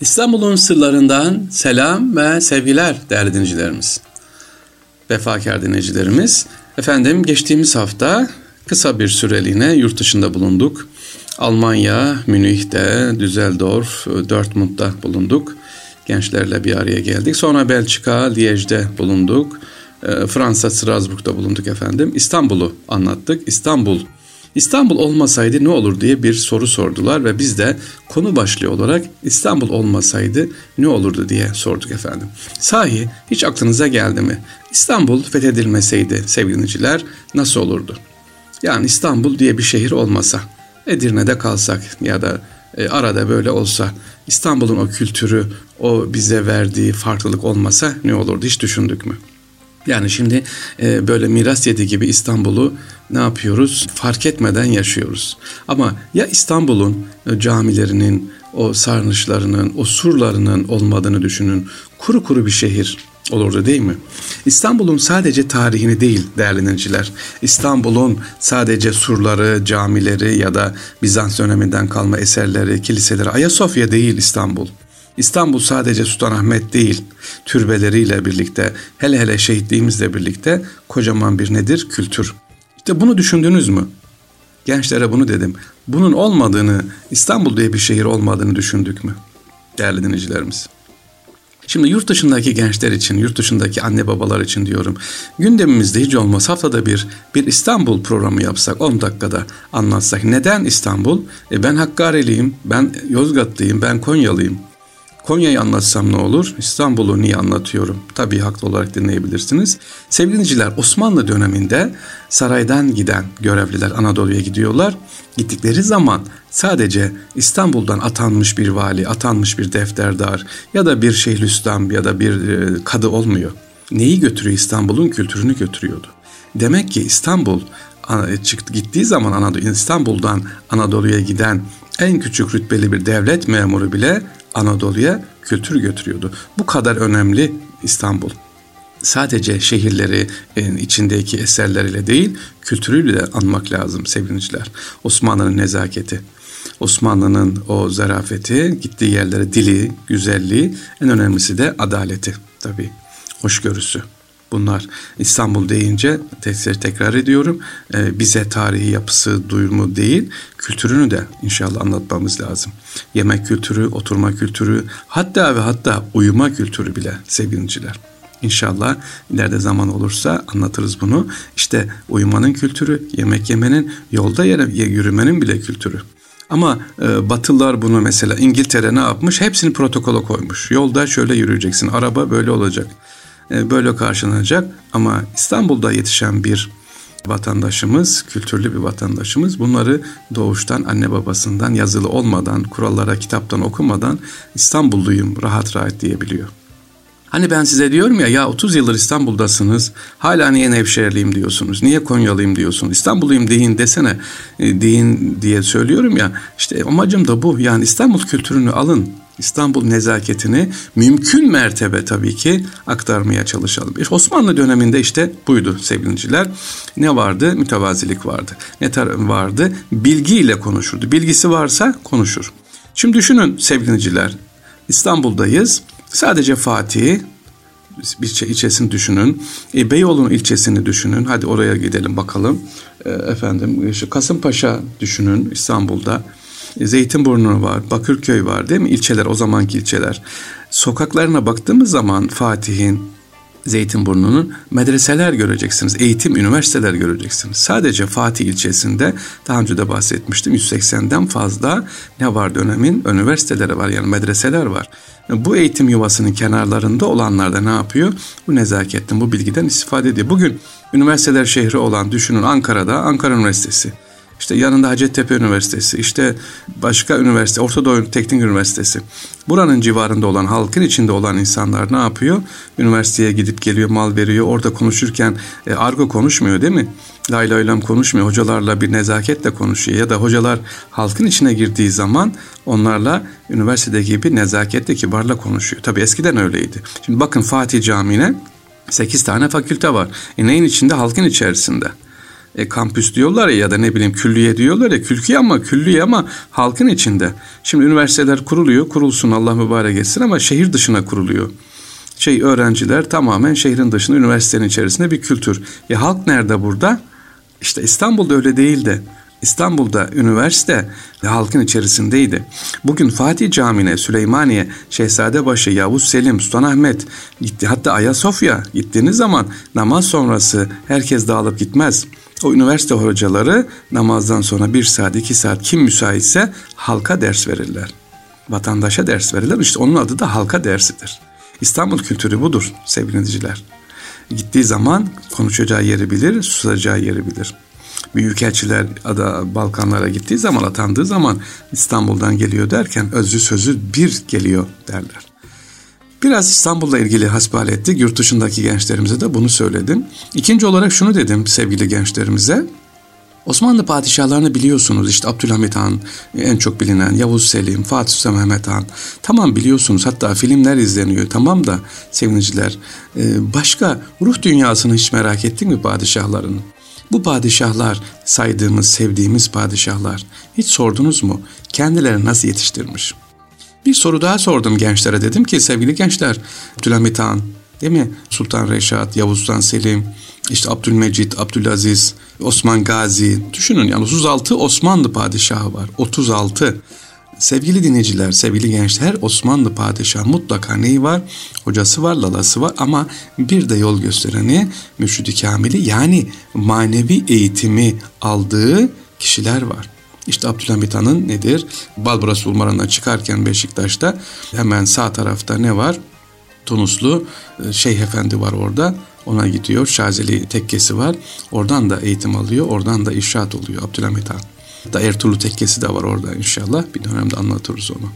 İstanbul'un sırlarından selam ve sevgiler değerli dinleyicilerimiz. Vefakar dinleyicilerimiz. Efendim geçtiğimiz hafta kısa bir süreliğine yurt dışında bulunduk. Almanya, Münih'te, Düsseldorf, Dortmund'da bulunduk. Gençlerle bir araya geldik. Sonra Belçika, Liège'de bulunduk. Ee, Fransa, Strasbourg'da bulunduk efendim. İstanbul'u anlattık. İstanbul İstanbul olmasaydı ne olur diye bir soru sordular ve biz de konu başlığı olarak İstanbul olmasaydı ne olurdu diye sorduk efendim. Sahi hiç aklınıza geldi mi? İstanbul fethedilmeseydi sevgiliciler nasıl olurdu? Yani İstanbul diye bir şehir olmasa, Edirne'de kalsak ya da e, arada böyle olsa İstanbul'un o kültürü, o bize verdiği farklılık olmasa ne olurdu hiç düşündük mü? Yani şimdi e, böyle miras yedi gibi İstanbul'u ne yapıyoruz? Fark etmeden yaşıyoruz. Ama ya İstanbul'un e, camilerinin, o sarnıçlarının, o surlarının olmadığını düşünün. Kuru kuru bir şehir olurdu değil mi? İstanbul'un sadece tarihini değil değerli dinleyiciler. İstanbul'un sadece surları, camileri ya da Bizans döneminden kalma eserleri, kiliseleri, Ayasofya değil İstanbul. İstanbul sadece Sultanahmet değil, türbeleriyle birlikte, hele hele şehitliğimizle birlikte kocaman bir nedir? Kültür. İşte bunu düşündünüz mü? Gençlere bunu dedim. Bunun olmadığını, İstanbul diye bir şehir olmadığını düşündük mü? Değerli dinleyicilerimiz. Şimdi yurt dışındaki gençler için, yurt dışındaki anne babalar için diyorum. Gündemimizde hiç olmaz haftada bir bir İstanbul programı yapsak 10 dakikada anlatsak. Neden İstanbul? E ben Hakkari'liyim, ben Yozgatlıyım, ben Konyalıyım. Konya'yı anlatsam ne olur? İstanbul'u niye anlatıyorum? Tabii haklı olarak dinleyebilirsiniz. Sevgili dinleyiciler Osmanlı döneminde saraydan giden görevliler Anadolu'ya gidiyorlar. Gittikleri zaman sadece İstanbul'dan atanmış bir vali, atanmış bir defterdar ya da bir şeyhülislam ya da bir e, kadı olmuyor. Neyi götürüyor? İstanbul'un kültürünü götürüyordu. Demek ki İstanbul çıktı gittiği zaman Anadolu İstanbul'dan Anadolu'ya giden en küçük rütbeli bir devlet memuru bile Anadolu'ya kültür götürüyordu. Bu kadar önemli İstanbul. Sadece şehirleri içindeki eserleriyle değil, kültürüyle de anmak lazım sevgiliciler. Osmanlı'nın nezaketi, Osmanlı'nın o zarafeti, gittiği yerlere dili, güzelliği, en önemlisi de adaleti tabii, hoşgörüsü. Bunlar İstanbul deyince tekrar, tekrar ediyorum e, bize tarihi yapısı duyumu değil kültürünü de inşallah anlatmamız lazım. Yemek kültürü, oturma kültürü hatta ve hatta uyuma kültürü bile sevgiliciler. İnşallah ileride zaman olursa anlatırız bunu. İşte uyumanın kültürü, yemek yemenin, yolda yürümenin bile kültürü. Ama e, Batılılar bunu mesela İngiltere ne yapmış? Hepsini protokola koymuş. Yolda şöyle yürüyeceksin, araba böyle olacak. E, böyle karşılanacak ama İstanbul'da yetişen bir vatandaşımız, kültürlü bir vatandaşımız bunları doğuştan anne babasından yazılı olmadan, kurallara kitaptan okumadan İstanbulluyum rahat rahat diyebiliyor. Hani ben size diyorum ya ya 30 yıldır İstanbul'dasınız hala niye Nevşehirliyim diyorsunuz niye Konyalıyım diyorsunuz İstanbulluyum deyin desene e, deyin diye söylüyorum ya işte amacım da bu yani İstanbul kültürünü alın İstanbul nezaketini mümkün mertebe tabii ki aktarmaya çalışalım. Osmanlı döneminde işte buydu sevgiliciler. Ne vardı? Mütevazilik vardı. Ne vardı? Bilgiyle konuşurdu. Bilgisi varsa konuşur. Şimdi düşünün sevgiliciler. İstanbul'dayız. Sadece Fatih bir ilçesini düşünün. E, Beyoğlu'nun ilçesini düşünün. Hadi oraya gidelim bakalım. E, efendim şu Kasımpaşa düşünün İstanbul'da. Zeytinburnu var, Bakırköy var değil mi? İlçeler, o zamanki ilçeler. Sokaklarına baktığımız zaman Fatih'in, Zeytinburnu'nun medreseler göreceksiniz. Eğitim, üniversiteler göreceksiniz. Sadece Fatih ilçesinde daha önce de bahsetmiştim 180'den fazla ne var dönemin üniversiteleri var yani medreseler var. Bu eğitim yuvasının kenarlarında olanlar da ne yapıyor? Bu nezaketten, bu bilgiden istifade ediyor. Bugün üniversiteler şehri olan düşünün Ankara'da Ankara Üniversitesi. İşte yanında Hacettepe Üniversitesi, işte başka üniversite, Orta Doğu Teknik Üniversitesi. Buranın civarında olan, halkın içinde olan insanlar ne yapıyor? Üniversiteye gidip geliyor, mal veriyor. Orada konuşurken e, argo konuşmuyor değil mi? Lay lay konuşmuyor. Hocalarla bir nezaketle konuşuyor. Ya da hocalar halkın içine girdiği zaman onlarla üniversitedeki gibi nezaketle, kibarla konuşuyor. Tabii eskiden öyleydi. Şimdi bakın Fatih Camii'ne 8 tane fakülte var. E neyin içinde? Halkın içerisinde. E, kampüs diyorlar ya ya da ne bileyim külliye diyorlar ya külkiye ama külliye ama halkın içinde. Şimdi üniversiteler kuruluyor kurulsun Allah mübarek etsin ama şehir dışına kuruluyor. Şey öğrenciler tamamen şehrin dışında üniversitenin içerisinde bir kültür. E halk nerede burada? İşte İstanbul'da öyle değildi. İstanbul'da üniversite halkın içerisindeydi. Bugün Fatih Camii'ne, Süleymaniye, Şehzadebaşı, Yavuz Selim, Sultanahmet gitti. Hatta Ayasofya gittiğiniz zaman namaz sonrası herkes dağılıp gitmez. O üniversite hocaları namazdan sonra bir saat, iki saat kim müsaitse halka ders verirler. Vatandaşa ders verirler. İşte onun adı da halka dersidir. İstanbul kültürü budur sevgili dinleyiciler. Gittiği zaman konuşacağı yeri bilir, susacağı yeri bilir. Büyükelçiler ada Balkanlara gittiği zaman atandığı zaman İstanbul'dan geliyor derken özlü sözü bir geliyor derler. Biraz İstanbul'la ilgili hasbihal ettik. Yurt dışındaki gençlerimize de bunu söyledim. İkinci olarak şunu dedim sevgili gençlerimize. Osmanlı padişahlarını biliyorsunuz işte Abdülhamit Han en çok bilinen Yavuz Selim, Fatih Sultan Mehmet Han. Tamam biliyorsunuz hatta filmler izleniyor tamam da seviniciler. Başka ruh dünyasını hiç merak ettin mi padişahların? Bu padişahlar saydığımız, sevdiğimiz padişahlar hiç sordunuz mu? Kendileri nasıl yetiştirmiş? Bir soru daha sordum gençlere dedim ki sevgili gençler Abdülhamit Han değil mi? Sultan Reşat, Yavuz Sultan Selim, işte Abdülmecit, Abdülaziz, Osman Gazi. Düşünün yani 36 Osmanlı padişahı var. 36. Sevgili dinleyiciler, sevgili gençler, Osmanlı padişahı mutlaka neyi var? Hocası var, lalası var ama bir de yol göstereni mürşidi kamili yani manevi eğitimi aldığı kişiler var. İşte Abdülhamit Han'ın nedir? Balbras Ulmaran'dan çıkarken Beşiktaş'ta hemen sağ tarafta ne var? Tunuslu e, Şeyh Efendi var orada. Ona gidiyor. Şazeli tekkesi var. Oradan da eğitim alıyor. Oradan da işaret oluyor Abdülhamit Han. Da Ertuğrul tekkesi de var orada inşallah. Bir dönemde anlatırız onu.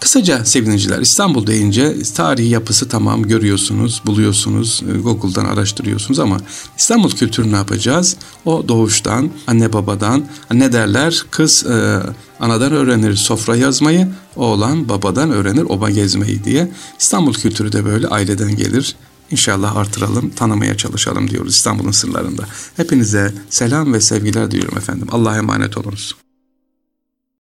Kısaca sevgiliciler İstanbul deyince tarihi yapısı tamam görüyorsunuz, buluyorsunuz, e, Google'dan araştırıyorsunuz ama İstanbul kültürü ne yapacağız? O doğuştan, anne babadan, ne derler? Kız e, anadan öğrenir sofra yazmayı, oğlan babadan öğrenir oba gezmeyi diye. İstanbul kültürü de böyle aileden gelir. İnşallah artıralım, tanımaya çalışalım diyoruz İstanbul'un sırlarında. Hepinize selam ve sevgiler diliyorum efendim. Allah'a emanet olunuz.